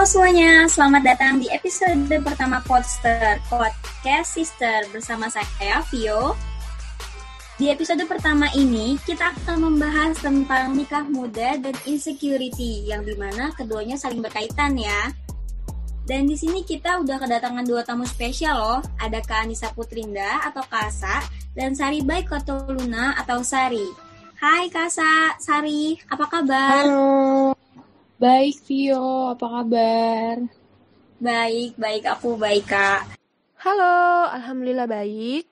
Halo semuanya, selamat datang di episode pertama Podster, Podcast Sister bersama saya, Vio. Di episode pertama ini, kita akan membahas tentang nikah muda dan insecurity, yang di mana keduanya saling berkaitan ya. Dan di sini kita udah kedatangan dua tamu spesial loh. Ada Kak Anissa Putrinda atau Kasa dan Sari Baik atau Luna atau Sari. Hai Kasa, Sari, apa kabar? Halo. Baik, Vio. Apa kabar? Baik, baik. Aku baik, Kak. Halo, Alhamdulillah baik.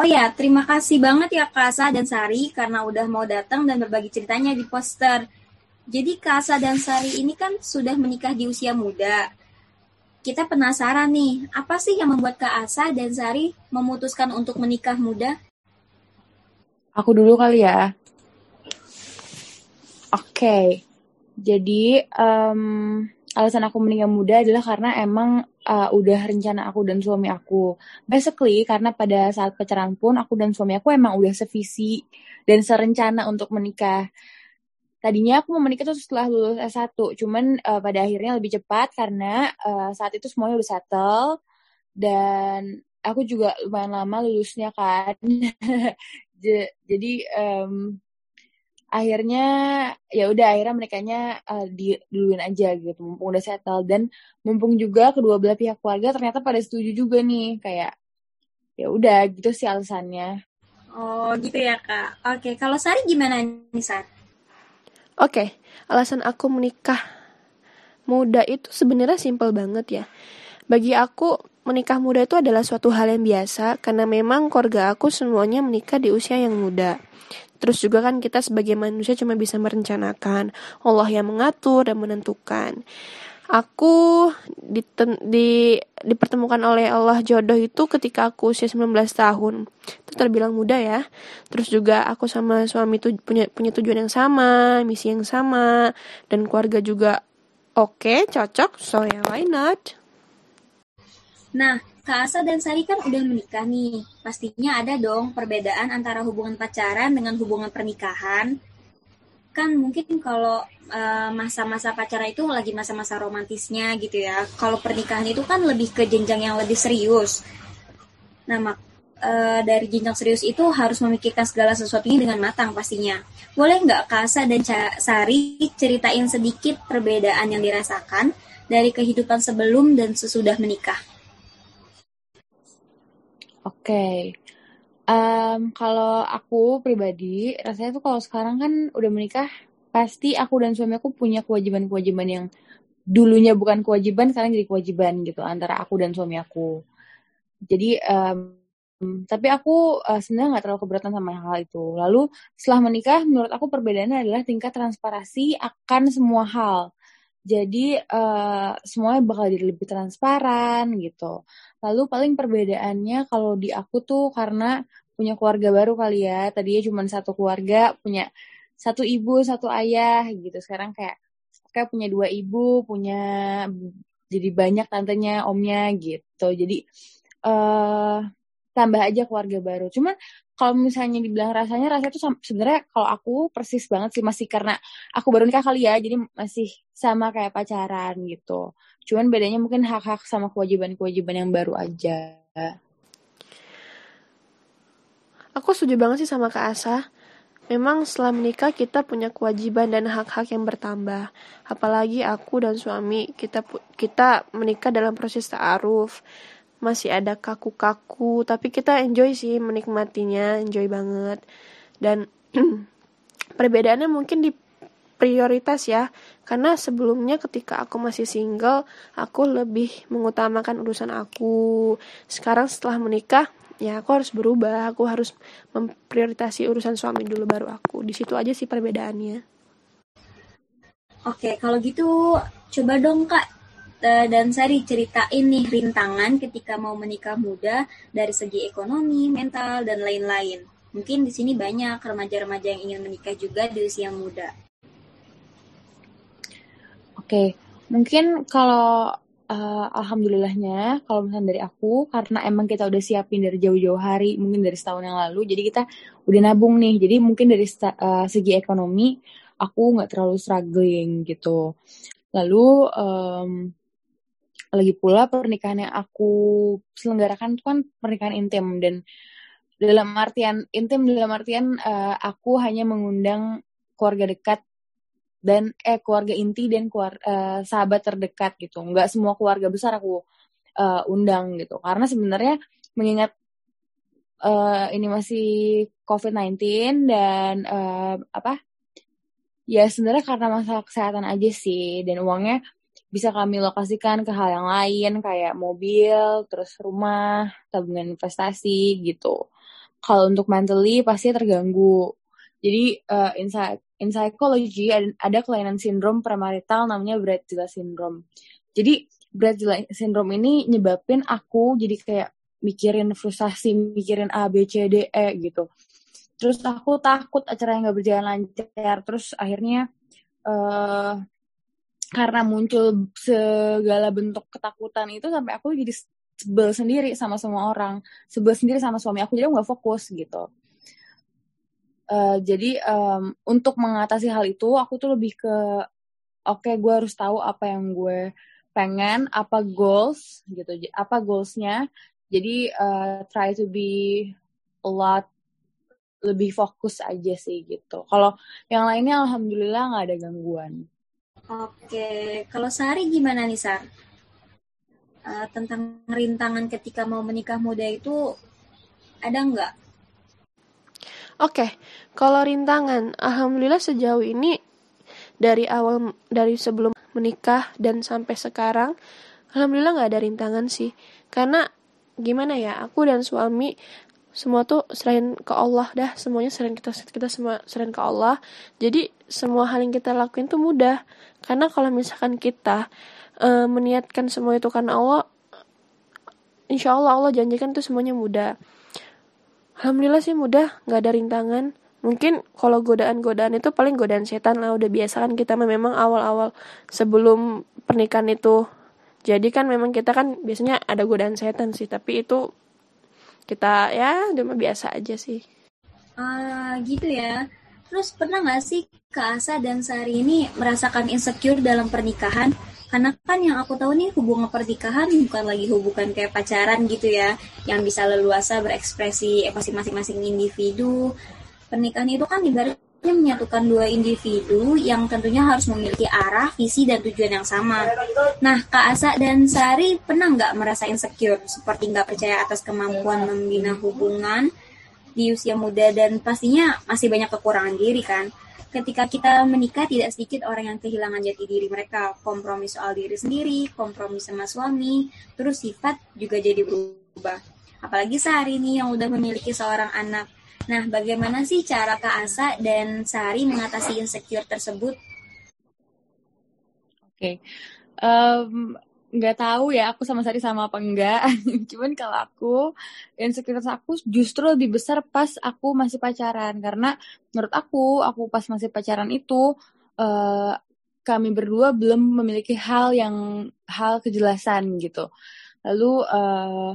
Oh ya, terima kasih banget ya Kasa dan Sari karena udah mau datang dan berbagi ceritanya di poster. Jadi Kasa dan Sari ini kan sudah menikah di usia muda. Kita penasaran nih, apa sih yang membuat Kak Asa dan Sari memutuskan untuk menikah muda? Aku dulu kali ya. Oke. Okay. Jadi um, alasan aku menikah muda adalah karena emang uh, udah rencana aku dan suami aku. Basically karena pada saat pacaran pun aku dan suami aku emang udah sevisi dan serencana untuk menikah. Tadinya aku mau menikah tuh setelah lulus S1, cuman uh, pada akhirnya lebih cepat karena uh, saat itu semuanya udah settle dan aku juga lumayan lama lulusnya kan. Jadi um, akhirnya ya udah akhirnya merekanya uh, di duluin aja gitu mumpung udah settle. Dan mumpung juga kedua belah pihak keluarga ternyata pada setuju juga nih kayak ya udah gitu sih alasannya. Oh gitu ya kak. Oke kalau Sari gimana nih Sar? Oke alasan aku menikah muda itu sebenarnya simpel banget ya bagi aku menikah muda itu adalah suatu hal yang biasa karena memang keluarga aku semuanya menikah di usia yang muda Terus juga kan kita sebagai manusia cuma bisa merencanakan, Allah yang mengatur dan menentukan. Aku diten, di, dipertemukan oleh Allah jodoh itu ketika aku usia 19 tahun. Itu terbilang muda ya. Terus juga aku sama suami itu punya punya tujuan yang sama, misi yang sama dan keluarga juga oke, okay, cocok. So ya why not? Nah, Kak Asa dan Sari kan udah menikah nih. Pastinya ada dong perbedaan antara hubungan pacaran dengan hubungan pernikahan. Kan mungkin kalau uh, masa-masa pacaran itu lagi masa-masa romantisnya gitu ya. Kalau pernikahan itu kan lebih ke jenjang yang lebih serius. Nah, uh, dari jenjang serius itu harus memikirkan segala sesuatunya dengan matang pastinya. Boleh nggak Kak Asa dan Sari ceritain sedikit perbedaan yang dirasakan dari kehidupan sebelum dan sesudah menikah? Oke. Okay. Um, kalau aku pribadi, rasanya tuh kalau sekarang kan udah menikah, pasti aku dan suami aku punya kewajiban-kewajiban yang dulunya bukan kewajiban, sekarang jadi kewajiban gitu antara aku dan suami aku. Jadi, um, tapi aku uh, sebenarnya nggak terlalu keberatan sama hal itu. Lalu setelah menikah, menurut aku perbedaannya adalah tingkat transparansi akan semua hal. Jadi uh, semuanya bakal jadi lebih transparan gitu. Lalu paling perbedaannya kalau di aku tuh karena punya keluarga baru kali ya. Tadinya cuma satu keluarga, punya satu ibu, satu ayah gitu. Sekarang kayak kayak punya dua ibu, punya jadi banyak tantenya, omnya gitu. Jadi uh, tambah aja keluarga baru. Cuman kalau misalnya dibilang rasanya rasanya tuh sebenarnya kalau aku persis banget sih masih karena aku baru nikah kali ya jadi masih sama kayak pacaran gitu. Cuman bedanya mungkin hak-hak sama kewajiban-kewajiban yang baru aja. Aku setuju banget sih sama Kak Asa. Memang setelah menikah kita punya kewajiban dan hak-hak yang bertambah. Apalagi aku dan suami kita kita menikah dalam proses ta'aruf masih ada kaku-kaku tapi kita enjoy sih menikmatinya enjoy banget. Dan perbedaannya mungkin di prioritas ya karena sebelumnya ketika aku masih single aku lebih mengutamakan urusan aku. Sekarang setelah menikah ya aku harus berubah aku harus memprioritasi urusan suami dulu baru aku. Di situ aja sih perbedaannya. Oke kalau gitu coba dong kak dan Sari ceritain nih rintangan ketika mau menikah muda dari segi ekonomi, mental, dan lain-lain. Mungkin di sini banyak remaja-remaja yang ingin menikah juga di usia muda. Oke, mungkin kalau uh, alhamdulillahnya kalau misalnya dari aku karena emang kita udah siapin dari jauh-jauh hari, mungkin dari setahun yang lalu, jadi kita udah nabung nih. Jadi mungkin dari uh, segi ekonomi aku nggak terlalu struggling gitu Lalu um, lagi pula pernikahan yang aku selenggarakan itu kan pernikahan intim dan dalam artian intim dalam artian uh, aku hanya mengundang keluarga dekat dan eh keluarga inti dan keluarga, uh, sahabat terdekat gitu. Nggak semua keluarga besar aku uh, undang gitu. Karena sebenarnya mengingat uh, ini masih COVID-19 dan uh, apa ya sebenarnya karena masalah kesehatan aja sih dan uangnya bisa kami lokasikan ke hal yang lain kayak mobil, terus rumah, tabungan investasi gitu. Kalau untuk mentally pasti terganggu. Jadi uh, in, in psychology ada, ada kelainan sindrom premarital namanya Bradzilla syndrome. Jadi Bradzilla syndrome ini nyebabin aku jadi kayak mikirin frustasi, mikirin A, B, C, D, E gitu. Terus aku takut acara yang gak berjalan lancar. Terus akhirnya uh, karena muncul segala bentuk ketakutan itu sampai aku jadi sebel sendiri sama semua orang. Sebel sendiri sama suami aku jadi aku nggak fokus gitu. Uh, jadi um, untuk mengatasi hal itu aku tuh lebih ke oke okay, gue harus tahu apa yang gue pengen apa goals gitu apa goalsnya. Jadi uh, try to be a lot lebih fokus aja sih gitu. Kalau yang lainnya alhamdulillah nggak ada gangguan Oke, kalau Sari gimana nih Sar? Uh, tentang rintangan ketika mau menikah muda itu ada nggak? Oke, kalau rintangan, alhamdulillah sejauh ini dari awal dari sebelum menikah dan sampai sekarang, alhamdulillah nggak ada rintangan sih. Karena gimana ya, aku dan suami semua tuh selain ke Allah dah semuanya selain kita kita semua selain ke Allah. Jadi semua hal yang kita lakuin tuh mudah. Karena kalau misalkan kita uh, meniatkan semua itu karena Allah insya Allah Allah janjikan tuh semuanya mudah. Alhamdulillah sih mudah nggak ada rintangan. Mungkin kalau godaan-godaan itu paling godaan setan lah udah biasa kan kita memang awal-awal sebelum pernikahan itu. Jadi kan memang kita kan biasanya ada godaan setan sih tapi itu kita ya udah biasa aja sih. Ah gitu ya. Terus pernah nggak sih Kak Asa dan Sari ini merasakan insecure dalam pernikahan? Karena kan yang aku tahu nih hubungan pernikahan bukan lagi hubungan kayak pacaran gitu ya. Yang bisa leluasa berekspresi emosi masing-masing individu. Pernikahan itu kan ibaratnya menyatukan dua individu yang tentunya harus memiliki arah, visi, dan tujuan yang sama. Nah, Kak Asa dan Sari pernah nggak merasa insecure, seperti nggak percaya atas kemampuan membina hubungan di usia muda dan pastinya masih banyak kekurangan diri kan? Ketika kita menikah, tidak sedikit orang yang kehilangan jati diri mereka, kompromi soal diri sendiri, kompromi sama suami, terus sifat juga jadi berubah. Apalagi sehari ini yang udah memiliki seorang anak Nah, bagaimana sih cara Kak Asa dan Sari mengatasi insecure tersebut? Oke, okay. um, nggak tahu ya aku sama Sari sama apa enggak. Cuman kalau aku insecure aku justru lebih besar pas aku masih pacaran karena menurut aku aku pas masih pacaran itu uh, kami berdua belum memiliki hal yang hal kejelasan gitu. Lalu uh,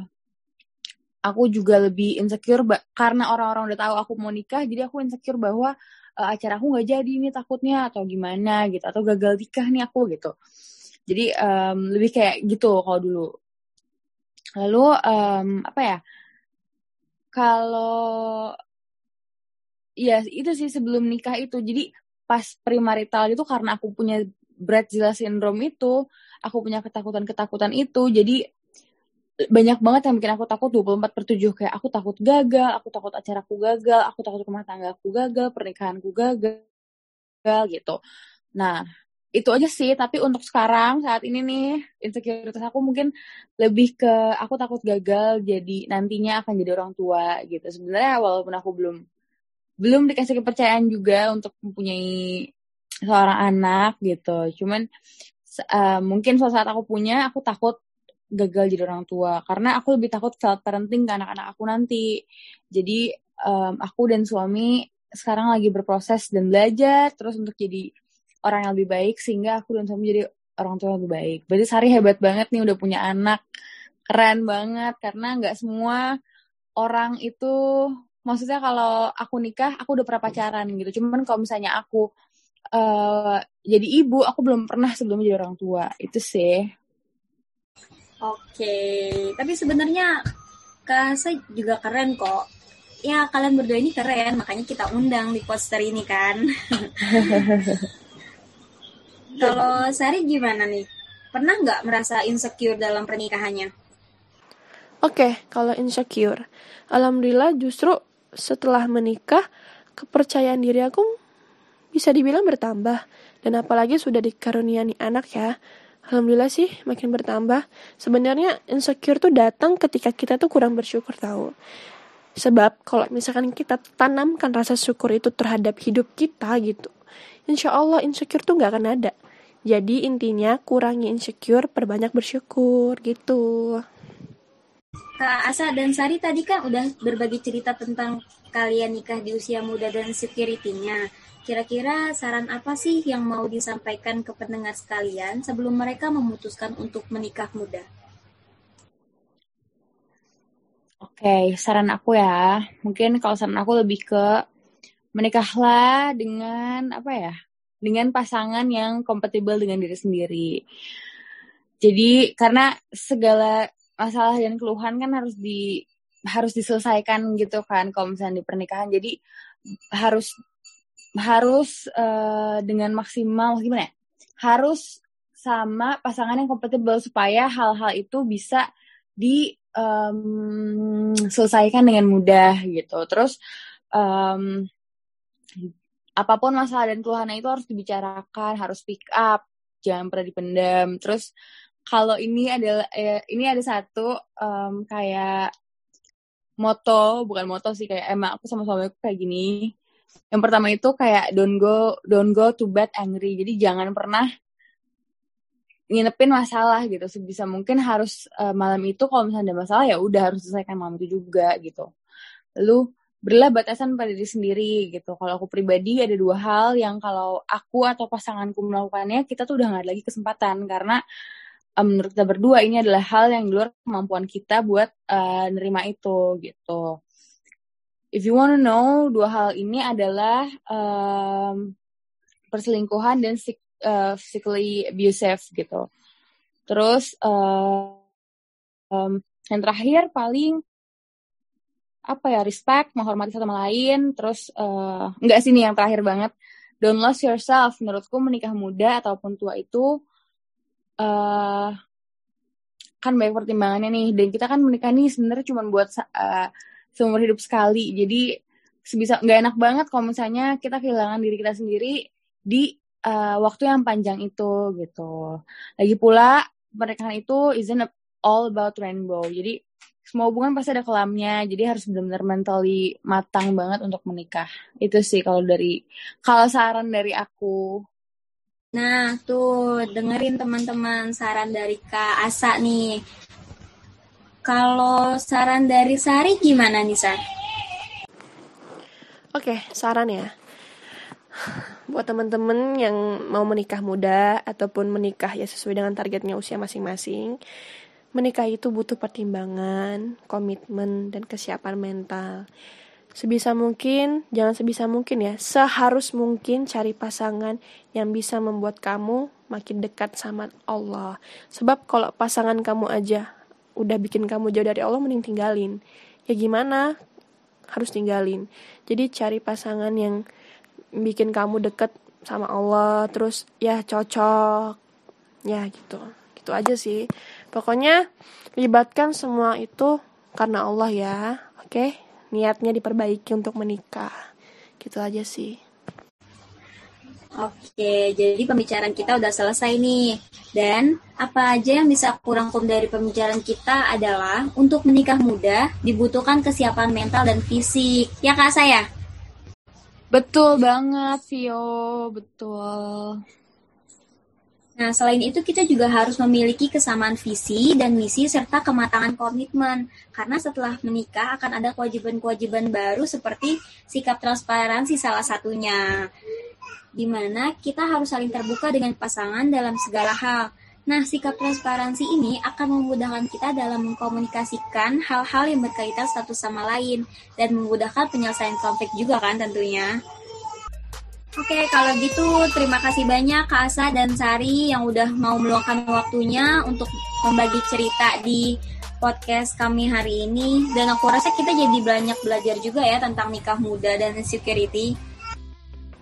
aku juga lebih insecure karena orang-orang udah tahu aku mau nikah jadi aku insecure bahwa uh, acara aku nggak jadi ini takutnya atau gimana gitu atau gagal nikah nih aku gitu. Jadi um, lebih kayak gitu kalau dulu. Lalu um, apa ya kalau ya itu sih sebelum nikah itu. Jadi pas primarital itu karena aku punya Bradzilla syndrome itu aku punya ketakutan-ketakutan itu jadi banyak banget yang bikin aku takut 24 per 7 kayak aku takut gagal, aku takut acaraku gagal, aku takut rumah tangga aku gagal, pernikahanku gagal gitu. Nah, itu aja sih, tapi untuk sekarang saat ini nih insecurities aku mungkin lebih ke aku takut gagal jadi nantinya akan jadi orang tua gitu. Sebenarnya walaupun aku belum belum dikasih kepercayaan juga untuk mempunyai seorang anak gitu. Cuman uh, mungkin suatu saat aku punya, aku takut gagal jadi orang tua. Karena aku lebih takut self parenting ke anak-anak aku nanti. Jadi um, aku dan suami sekarang lagi berproses dan belajar terus untuk jadi orang yang lebih baik sehingga aku dan suami jadi orang tua yang lebih baik. Berarti Sari hebat banget nih udah punya anak. Keren banget karena nggak semua orang itu maksudnya kalau aku nikah aku udah pernah pacaran gitu. Cuman kalau misalnya aku uh, jadi ibu aku belum pernah sebelum jadi orang tua. Itu sih oke tapi sebenarnya Kak saya juga keren kok. Ya kalian berdua ini keren makanya kita undang di poster ini kan. Kalau Sari gimana nih? Pernah nggak merasa insecure dalam pernikahannya? Oke, okay, kalau insecure, alhamdulillah justru setelah menikah kepercayaan diri aku bisa dibilang bertambah. Dan apalagi sudah dikaruniai anak ya. Alhamdulillah sih makin bertambah. Sebenarnya insecure tuh datang ketika kita tuh kurang bersyukur tahu. Sebab kalau misalkan kita tanamkan rasa syukur itu terhadap hidup kita gitu, insya Allah insecure tuh nggak akan ada. Jadi intinya kurangi insecure, perbanyak bersyukur gitu. Kak Asa dan Sari tadi kan udah berbagi cerita tentang kalian nikah di usia muda dan security-nya. Kira-kira saran apa sih yang mau disampaikan ke pendengar sekalian sebelum mereka memutuskan untuk menikah muda? Oke, saran aku ya, mungkin kalau saran aku lebih ke menikahlah dengan apa ya, dengan pasangan yang kompatibel dengan diri sendiri. Jadi karena segala masalah dan keluhan kan harus di harus diselesaikan gitu kan kalau misalnya di pernikahan. Jadi harus harus uh, dengan maksimal gimana ya? Harus sama pasangan yang kompatibel supaya hal-hal itu bisa di um, dengan mudah gitu. Terus um, apa pun masalah dan keluhannya itu harus dibicarakan, harus pick up, jangan pernah dipendam. Terus kalau ini adalah eh, ini ada satu um, kayak moto, bukan moto sih kayak emang aku sama suamiku kayak gini. Yang pertama itu kayak don't go don't go to bed angry. Jadi jangan pernah nginepin masalah gitu. Sebisa mungkin harus uh, malam itu kalau misalnya ada masalah ya udah harus selesaikan malam itu juga gitu. Lalu berilah batasan pada diri sendiri gitu. Kalau aku pribadi ada dua hal yang kalau aku atau pasanganku melakukannya kita tuh udah nggak ada lagi kesempatan. Karena um, menurut kita berdua ini adalah hal yang di luar kemampuan kita buat uh, nerima itu gitu if you wanna know dua hal ini adalah um, perselingkuhan dan uh, physically abusive gitu. Terus uh, um, yang terakhir paling apa ya respect, menghormati satu sama lain. Terus uh, enggak sih nih yang terakhir banget. Don't lose yourself. Menurutku menikah muda ataupun tua itu uh, kan banyak pertimbangannya nih. Dan kita kan menikah nih sebenarnya cuma buat uh, seumur hidup sekali. Jadi sebisa nggak enak banget kalau misalnya kita kehilangan diri kita sendiri di uh, waktu yang panjang itu gitu. Lagi pula pernikahan itu isn't all about rainbow. Jadi semua hubungan pasti ada kelamnya. Jadi harus benar-benar mentally matang banget untuk menikah. Itu sih kalau dari kalau saran dari aku. Nah, tuh dengerin teman-teman saran dari Kak Asa nih. Kalau saran dari Sari gimana nih, Sar? Oke, saran ya. Buat temen-temen yang mau menikah muda ataupun menikah ya sesuai dengan targetnya usia masing-masing menikah itu butuh pertimbangan komitmen dan kesiapan mental. Sebisa mungkin jangan sebisa mungkin ya seharus mungkin cari pasangan yang bisa membuat kamu makin dekat sama Allah. Sebab kalau pasangan kamu aja udah bikin kamu jauh dari Allah mending tinggalin. Ya gimana? Harus tinggalin. Jadi cari pasangan yang bikin kamu deket sama Allah terus ya cocok. Ya gitu. Gitu aja sih. Pokoknya libatkan semua itu karena Allah ya. Oke? Niatnya diperbaiki untuk menikah. Gitu aja sih Oke, jadi pembicaraan kita udah selesai nih. Dan apa aja yang bisa aku rangkum dari pembicaraan kita adalah untuk menikah muda dibutuhkan kesiapan mental dan fisik. Ya kak saya? Betul banget, Vio. Betul. Nah, selain itu kita juga harus memiliki kesamaan visi dan misi serta kematangan komitmen. Karena setelah menikah akan ada kewajiban-kewajiban baru seperti sikap transparansi salah satunya. Di mana kita harus saling terbuka dengan pasangan dalam segala hal Nah, sikap transparansi ini akan memudahkan kita dalam mengkomunikasikan hal-hal yang berkaitan status sama lain dan memudahkan penyelesaian konflik juga kan tentunya. Oke, kalau gitu terima kasih banyak Kak Asa dan Sari yang udah mau meluangkan waktunya untuk membagi cerita di podcast kami hari ini. Dan aku rasa kita jadi banyak belajar juga ya tentang nikah muda dan security.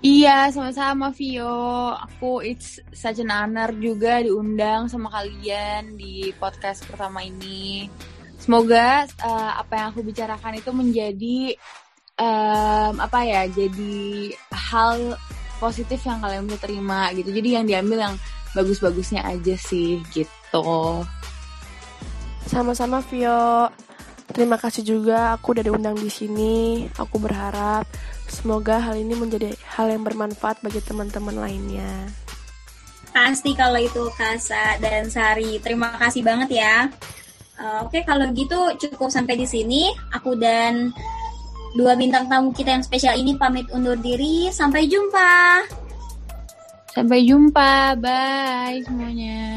Iya, sama-sama Vio. Aku it's such an honor juga diundang sama kalian di podcast pertama ini. Semoga uh, apa yang aku bicarakan itu menjadi um, apa ya jadi hal positif yang kalian bisa terima gitu jadi yang diambil yang bagus-bagusnya aja sih gitu sama-sama Vio terima kasih juga aku udah diundang di sini aku berharap semoga hal ini menjadi hal yang bermanfaat bagi teman-teman lainnya pasti kalau itu Kasa dan Sari terima kasih banget ya uh, oke kalau gitu cukup sampai di sini aku dan dua bintang tamu kita yang spesial ini pamit undur diri. Sampai jumpa. Sampai jumpa. Bye semuanya.